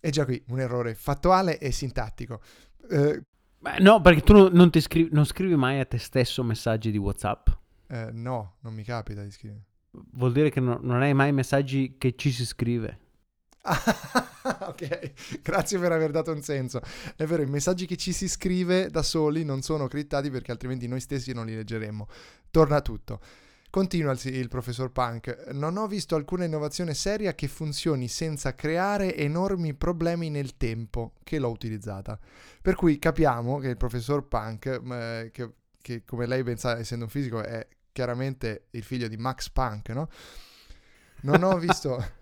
E già qui un errore fattuale e sintattico. Eh, Beh, no, perché tu non, non ti scrivi, non scrivi mai a te stesso messaggi di WhatsApp. Eh, no, non mi capita di scrivere. Vuol dire che no- non hai mai messaggi che ci si scrive. ok, grazie per aver dato un senso. È vero, i messaggi che ci si scrive da soli non sono crittati perché altrimenti noi stessi non li leggeremmo. Torna tutto. Continua il, il professor Punk. Non ho visto alcuna innovazione seria che funzioni senza creare enormi problemi nel tempo che l'ho utilizzata. Per cui capiamo che il professor Punk, eh, che, che come lei ben sa, essendo un fisico, è chiaramente il figlio di Max Punk, no? Non ho visto...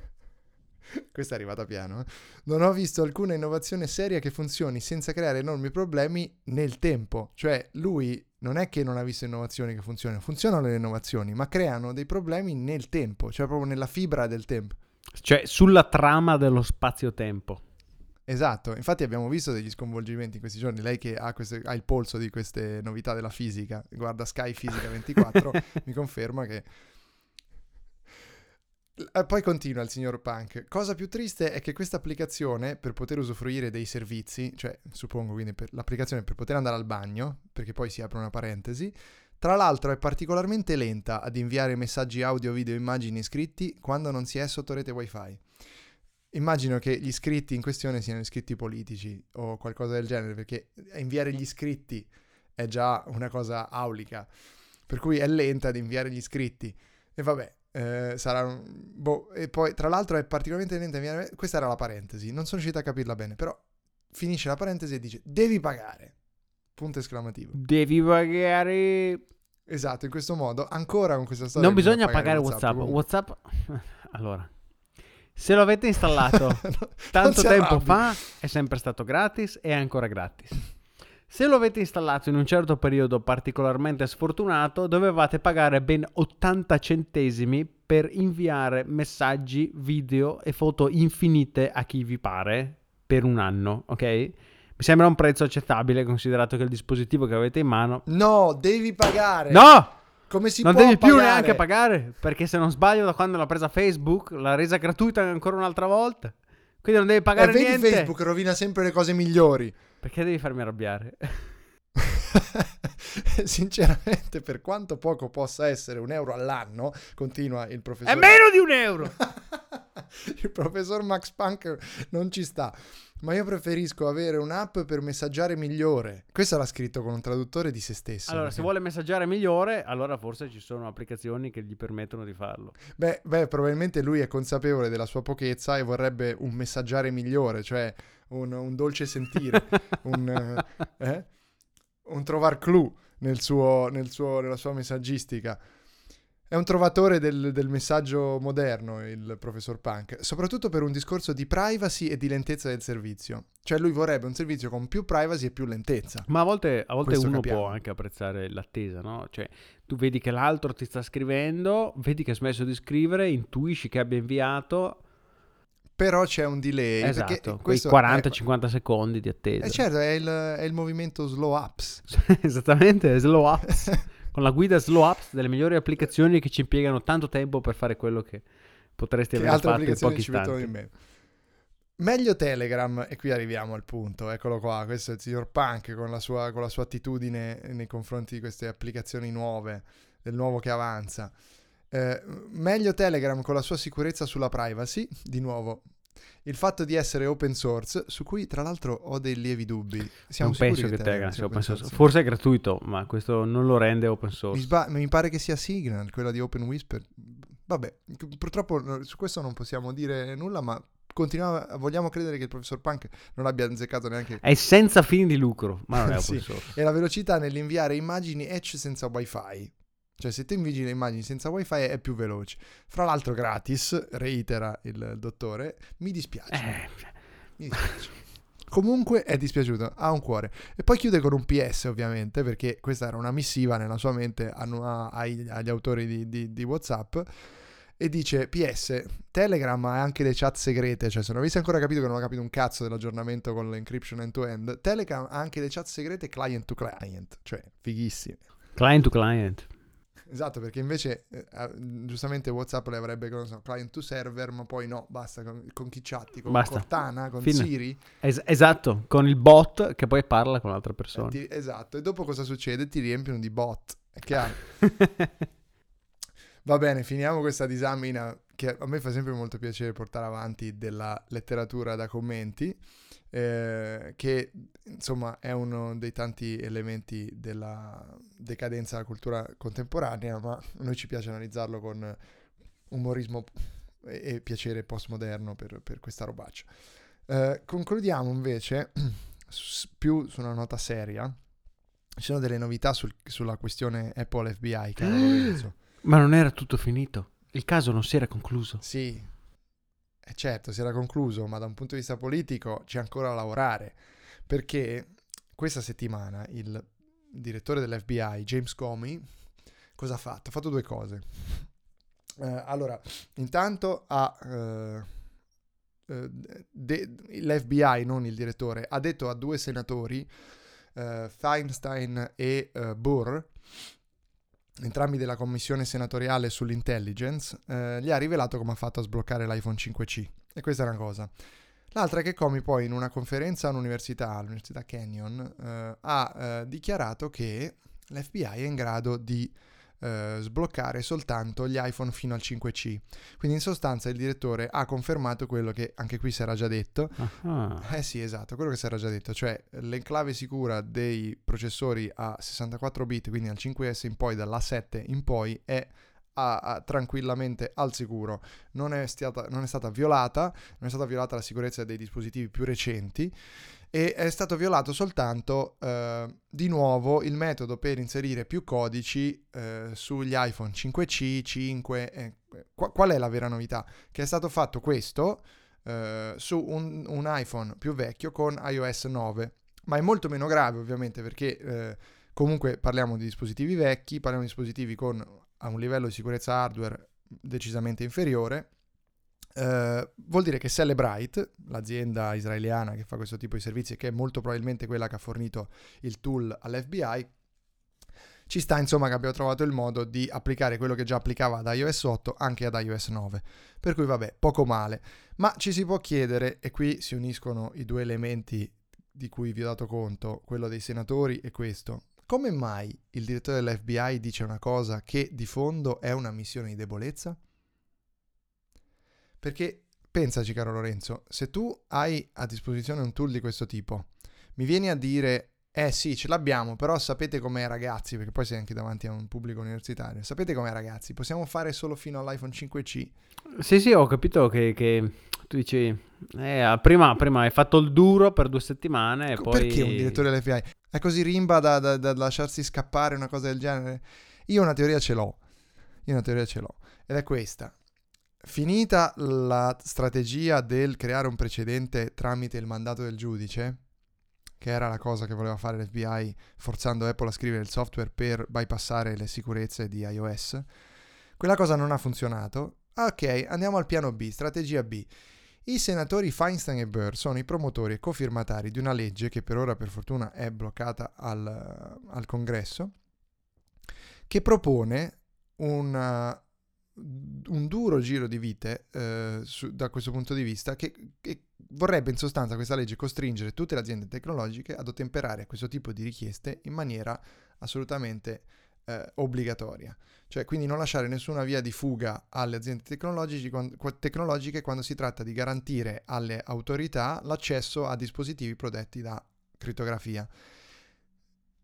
Questa è arrivata piano. eh. Non ho visto alcuna innovazione seria che funzioni senza creare enormi problemi nel tempo. Cioè, lui non è che non ha visto innovazioni che funzionano, funzionano le innovazioni, ma creano dei problemi nel tempo, cioè proprio nella fibra del tempo. Cioè, sulla trama dello spazio-tempo. Esatto, infatti abbiamo visto degli sconvolgimenti in questi giorni. Lei che ha, queste- ha il polso di queste novità della fisica, guarda Sky Fisica 24, mi conferma che... Poi continua il signor Punk. Cosa più triste è che questa applicazione, per poter usufruire dei servizi, cioè suppongo quindi per l'applicazione per poter andare al bagno, perché poi si apre una parentesi, tra l'altro è particolarmente lenta ad inviare messaggi audio, video, immagini scritti quando non si è sotto rete wifi. Immagino che gli iscritti in questione siano iscritti politici o qualcosa del genere, perché inviare gli iscritti è già una cosa aulica, per cui è lenta ad inviare gli iscritti. E vabbè, eh, sarà un... Boh, e poi tra l'altro è particolarmente lenta inviare... Questa era la parentesi, non sono riuscito a capirla bene, però finisce la parentesi e dice devi pagare. Punto esclamativo. Devi pagare... Esatto, in questo modo, ancora con questa storia... Non bisogna bisogna pagare WhatsApp. comunque. WhatsApp... Allora, se lo avete installato tanto tempo arrabbi. fa, è sempre stato gratis e è ancora gratis. Se lo avete installato in un certo periodo particolarmente sfortunato, dovevate pagare ben 80 centesimi per inviare messaggi, video e foto infinite a chi vi pare per un anno, ok? Mi sembra un prezzo accettabile considerato che il dispositivo che avete in mano... No, devi pagare. No! Come si non può devi più pagare? neanche pagare, perché se non sbaglio da quando l'ha presa Facebook, l'ha resa gratuita ancora un'altra volta. Quindi non devi Eh, pagare vedi niente. Facebook rovina sempre le cose migliori. Perché devi farmi arrabbiare? Sinceramente, per quanto poco possa essere un euro all'anno, continua il professor. È meno di un euro! il professor Max Punk non ci sta. Ma io preferisco avere un'app per messaggiare migliore. Questo l'ha scritto con un traduttore di se stesso. Allora, se perché- vuole messaggiare migliore, allora forse ci sono applicazioni che gli permettono di farlo. Beh, beh, probabilmente lui è consapevole della sua pochezza e vorrebbe un messaggiare migliore, cioè un, un dolce sentire, un, eh, eh? un trovar clou nel suo, nel suo- nella sua messaggistica. È un trovatore del, del messaggio moderno, il professor Punk, soprattutto per un discorso di privacy e di lentezza del servizio. Cioè lui vorrebbe un servizio con più privacy e più lentezza. Ma a volte, a volte uno capiamo. può anche apprezzare l'attesa, no? Cioè, tu vedi che l'altro ti sta scrivendo, vedi che ha smesso di scrivere, intuisci che abbia inviato. Però c'è un delay. esatto, quei questo è- 40-50 secondi di attesa. Eh certo, è il, è il movimento slow ups. Esattamente, slow ups. Con la guida slow ups delle migliori applicazioni che ci impiegano tanto tempo per fare quello che potresti che aver altre fatto in applicazioni pochi ci mettono istanti. in meno. Meglio Telegram, e qui arriviamo al punto, eccolo qua, questo è il signor Punk con la sua, con la sua attitudine nei confronti di queste applicazioni nuove, del nuovo che avanza. Eh, meglio Telegram con la sua sicurezza sulla privacy, di nuovo. Il fatto di essere open source, su cui tra l'altro ho dei lievi dubbi. Siamo non penso che Telegram Telegram sia open source. source? Forse è gratuito, ma questo non lo rende open Mi, source. sba- mi pare che sia Signal, quella di Open Whisper. Vabbè, purtroppo su questo non possiamo dire nulla, ma continuiamo, vogliamo credere che il professor Punk non abbia azzeccato neanche... È senza fini di lucro, ma non è open Sì. source. E la velocità nell'inviare immagini Edge senza wifi. Cioè se tu invigi le immagini senza wifi è più veloce. Fra l'altro gratis, reitera il dottore, mi dispiace. Eh, Mi dispiace. Comunque è dispiaciuto, ha un cuore. E poi chiude con un PS ovviamente, perché questa era una missiva nella sua mente agli autori di, di- di WhatsApp. E dice PS, Telegram ha anche le chat segrete, cioè se non avessi ancora capito che non ho capito un cazzo dell'aggiornamento con l'encryption end-to-end, Telegram ha anche le chat segrete client to client, cioè fighissime. client to client. Esatto, perché invece eh, eh, giustamente WhatsApp le avrebbe non so, client to server, ma poi no, basta con, con chi chatti, con Basta. Cortana, con Fine. Siri. Es- esatto, con il bot che poi parla con l'altra Eh, persona. ti- esatto, e dopo cosa succede? Ti riempiono di bot, è chiaro. Va bene, finiamo questa disamina che a me fa sempre molto piacere portare avanti della letteratura da commenti, eh, che insomma è uno dei tanti elementi della decadenza della cultura contemporanea, ma a noi ci piace analizzarlo con umorismo e, e piacere postmoderno per, per questa robaccia. Eh, concludiamo invece più su una nota seria. Ci sono delle novità sul- sulla questione Apple FBI, caro Lorenzo. Ma non era tutto finito. Il caso non si era concluso. Sì, eh, certo, si era concluso, ma da un punto di vista politico c'è ancora da lavorare, perché questa settimana il direttore dell'FBI, James Comey, cosa ha fatto? Ha fatto due cose. Eh, allora, intanto ha... eh, eh, de- l'FBI, non il direttore, ha detto a due senatori, eh, Feinstein e eh, Burr, entrambi della commissione senatoriale sull'intelligence, eh, gli ha rivelato come ha fatto a sbloccare l'iPhone 5C. E questa è una cosa. L'altra è che Comey poi in una conferenza all'università, all'università Canyon, eh, ha eh, dichiarato che l'FBI è in grado di eh, sbloccare soltanto gli iPhone fino al 5C. Quindi in sostanza il direttore ha confermato quello che anche qui si era già detto, Ah. eh sì, esatto, quello che si era già detto, cioè l'enclave sicura dei processori a 64 bit, quindi al 5S in poi, dall'A7 in poi, è a- a- tranquillamente al sicuro. Non è, stata, non è stata violata, non è stata violata la sicurezza dei dispositivi più recenti e è stato violato soltanto eh, di nuovo il metodo per inserire più codici eh, sugli iPhone 5C, 5. eh, qua- qual è la vera novità? Che è stato fatto questo eh, su un, un iPhone più vecchio con iOS 9, ma è molto meno grave ovviamente perché eh, comunque parliamo di dispositivi vecchi, parliamo di dispositivi con a un livello di sicurezza hardware decisamente inferiore Uh, vuol dire che Celebrite, l'azienda israeliana che fa questo tipo di servizi, che è molto probabilmente quella che ha fornito il tool all'FBI, ci sta insomma che abbiamo trovato il modo di applicare quello che già applicava ad iOS 8 anche ad iOS 9. Per cui vabbè, poco male. Ma ci si può chiedere, e qui si uniscono i due elementi di cui vi ho dato conto, quello dei senatori e questo. Come mai il direttore dell'FBI dice una cosa che di fondo è una missione di debolezza? Perché pensaci, caro Lorenzo, se tu hai a disposizione un tool di questo tipo, mi vieni a dire, eh sì, ce l'abbiamo, però sapete com'è ragazzi, perché poi sei anche davanti a un pubblico universitario, sapete com'è ragazzi, possiamo fare solo fino all'iPhone 5C. Sì, sì, ho capito che, che tu dici, eh, prima, prima, hai fatto il duro per due settimane e poi... Perché un direttore dell'FBI è così rimba da, da, da, lasciarsi scappare una cosa del genere? Io una teoria ce l'ho, io una teoria ce l'ho, ed è questa. Finita la strategia del creare un precedente tramite il mandato del giudice, che era la cosa che voleva fare l'FBI forzando Apple a scrivere il software per bypassare le sicurezze di iOS, quella cosa non ha funzionato. Ok, andiamo al piano B, strategia B. I senatori Feinstein e Burr sono i promotori e cofirmatari di una legge che per ora per fortuna è bloccata al, al congresso, che propone un, un duro giro di vite eh, su, da questo punto di vista che, che, vorrebbe in sostanza questa legge costringere tutte le aziende tecnologiche ad ottemperare a questo tipo di richieste in maniera assolutamente eh, obbligatoria. Cioè, quindi non lasciare nessuna via di fuga alle aziende tecnologiche quando si tratta di garantire alle autorità l'accesso a dispositivi protetti da crittografia.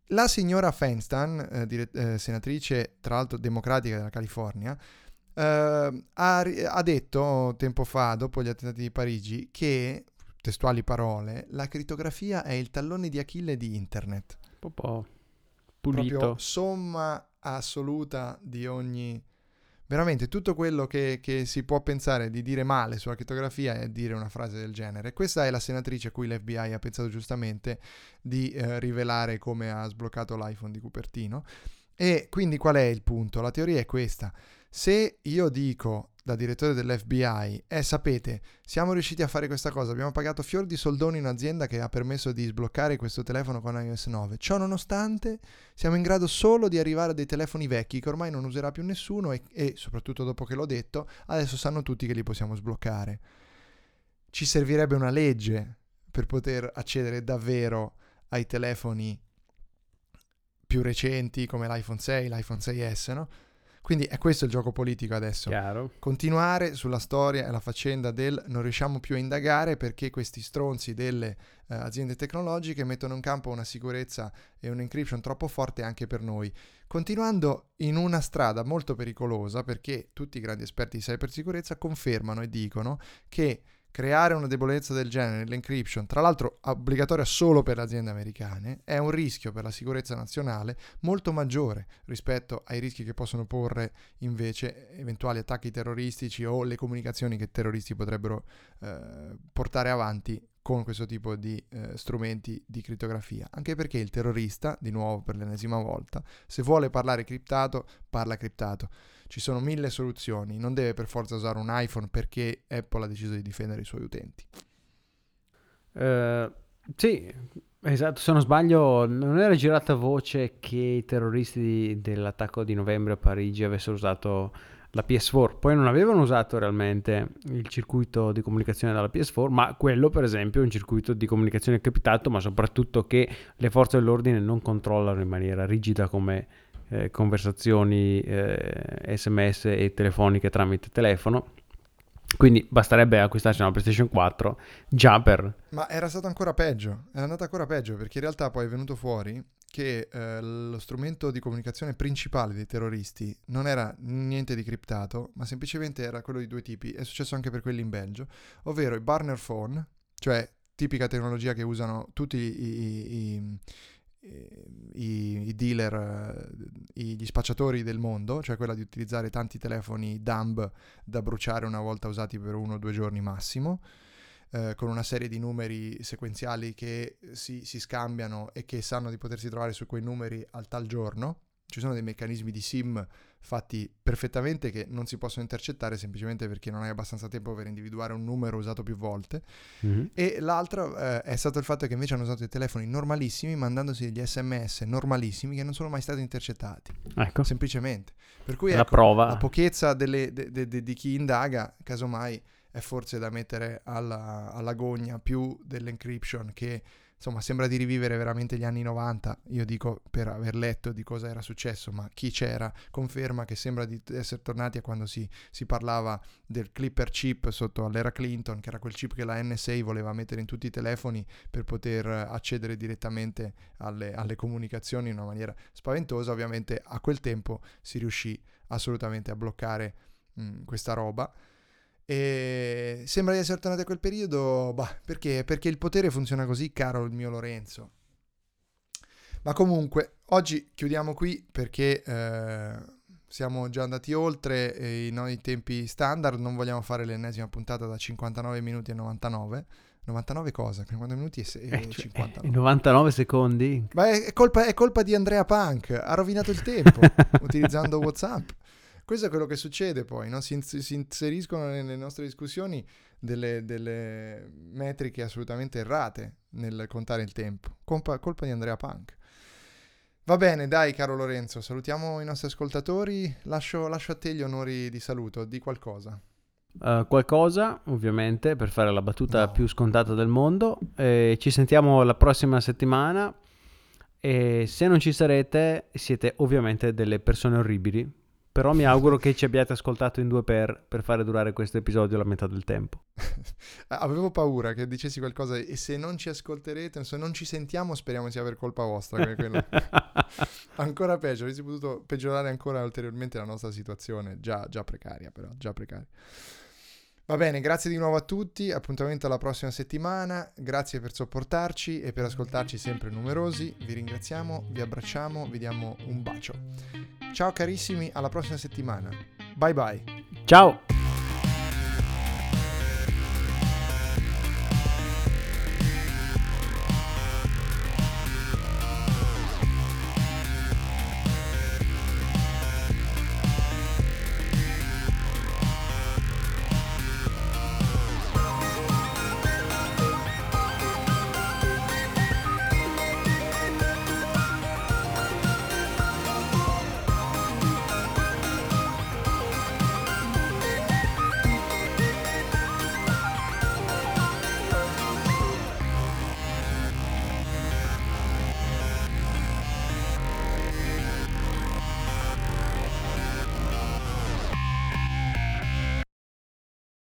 La signora Feinstein, eh, dire- eh, senatrice tra l'altro democratica della California, eh, ha, ha detto tempo fa, dopo gli attentati di Parigi, che, testuali parole, la crittografia è il tallone di Achille di Internet. Un po' pulito. Proprio somma assoluta di ogni... Veramente tutto quello che, che, si può pensare di dire male sulla crittografia è dire una frase del genere. Questa è la senatrice a cui l'FBI ha pensato giustamente di eh, rivelare come ha sbloccato l'iPhone di Cupertino. E quindi qual è il punto? La teoria è questa. Se io dico da direttore dell'FBI, eh sapete, siamo riusciti a fare questa cosa, abbiamo pagato fior di soldoni in un'azienda che ha permesso di sbloccare questo telefono con iOS 9, ciò nonostante siamo in grado solo di arrivare a dei telefoni vecchi che ormai non userà più nessuno e, e soprattutto dopo che l'ho detto, adesso sanno tutti che li possiamo sbloccare. Ci servirebbe una legge per poter accedere davvero ai telefoni più recenti come l'iPhone 6, l'iPhone 6S, no? Quindi è questo il gioco politico adesso. Chiaro. Continuare sulla storia e la faccenda del non riusciamo più a indagare perché questi stronzi delle eh, aziende tecnologiche mettono in campo una sicurezza e un encryption troppo forte anche per noi. Continuando in una strada molto pericolosa perché tutti i grandi esperti di cybersicurezza confermano e dicono che creare una debolezza del genere l'encryption, tra l'altro obbligatoria solo per le aziende americane, è un rischio per la sicurezza nazionale molto maggiore rispetto ai rischi che possono porre invece eventuali attacchi terroristici o le comunicazioni che terroristi potrebbero eh, portare avanti con questo tipo di eh, strumenti di crittografia. Anche perché il terrorista, di nuovo per l'ennesima volta, se vuole parlare criptato, parla criptato. Ci sono mille soluzioni, non deve per forza usare un iPhone perché Apple ha deciso di difendere i suoi utenti. Uh, sì, esatto, se non sbaglio non era girata voce che i terroristi dell'attacco di novembre a Parigi avessero usato la PS4, poi non avevano usato realmente il circuito di comunicazione dalla PS4, ma quello per esempio è un circuito di comunicazione criptato, ma soprattutto che le forze dell'ordine non controllano in maniera rigida come eh, conversazioni eh, sms e telefoniche tramite telefono. Quindi basterebbe acquistarsi una PlayStation 4 già per... Ma era stato ancora peggio, era andata ancora peggio perché in realtà poi è venuto fuori che eh, lo strumento di comunicazione principale dei terroristi non era niente di criptato, ma semplicemente era quello di due tipi. È successo anche per quelli in Belgio, ovvero i burner phone, cioè tipica tecnologia che usano tutti i, i, i, i dealer, gli spacciatori del mondo, cioè quella di utilizzare tanti telefoni dumb da bruciare una volta usati per uno o due giorni massimo eh, con una serie di numeri sequenziali che si, si, scambiano e che sanno di potersi trovare su quei numeri al tal giorno. ci sono dei meccanismi di SIM fatti perfettamente che non si possono intercettare semplicemente perché non hai abbastanza tempo per individuare un numero usato più volte. Mhm. E l'altro eh, è stato il fatto che invece hanno usato i telefoni normalissimi mandandosi degli sms normalissimi che non sono mai stati intercettati, Ecco, semplicemente. Per cui la ecco, prova. la pochezza delle- de- de- de- di chi indaga, casomai, è forse da mettere alla, alla gogna più dell'encryption che insomma sembra di rivivere veramente gli anni 90. Io dico per aver letto di cosa era successo, ma chi c'era conferma che sembra di essere tornati a quando si, si parlava del clipper chip sotto all'era Clinton, che era quel chip che la NSA voleva mettere in tutti i telefoni per poter accedere direttamente alle, alle comunicazioni in una maniera spaventosa. Ovviamente a quel tempo si riuscì assolutamente a bloccare mh, questa roba. E sembra di essere tornati a quel periodo, bah, perché? Perché il potere funziona così, caro il mio Lorenzo. Ma comunque, oggi chiudiamo qui perché eh, siamo già andati oltre i noi tempi standard, non vogliamo fare l'ennesima puntata da 59 minuti e 99. 99 cosa? 50 minuti e, se- Eh, cioè, 59. eh, 99 secondi? Ma è colpa, è colpa di Andrea Punk, ha rovinato il tempo utilizzando WhatsApp. Questo è quello che succede poi, no? si, si inseriscono nelle nostre discussioni delle, delle metriche assolutamente errate nel contare il tempo. Colpa, colpa di Andrea Punk. Va bene, dai caro Lorenzo, salutiamo i nostri ascoltatori, lascio, lascio a te gli onori di saluto, di qualcosa. Uh, qualcosa, ovviamente, per fare la battuta No. più scontata del mondo. Eh, ci sentiamo la prossima settimana. E se non ci sarete, siete ovviamente delle persone orribili. Però mi auguro che ci abbiate ascoltato in due per, per fare durare questo episodio la metà del tempo. Avevo paura che dicessi qualcosa e se non ci ascolterete, se non ci sentiamo, speriamo sia per colpa vostra. ancora peggio, avresti potuto peggiorare ancora ulteriormente la nostra situazione, già, già precaria però, già precaria. Va bene, grazie di nuovo a tutti, appuntamento alla prossima settimana, grazie per sopportarci e per ascoltarci sempre numerosi, vi ringraziamo, vi abbracciamo, vi diamo un bacio. Ciao carissimi, alla prossima settimana, bye bye. Ciao!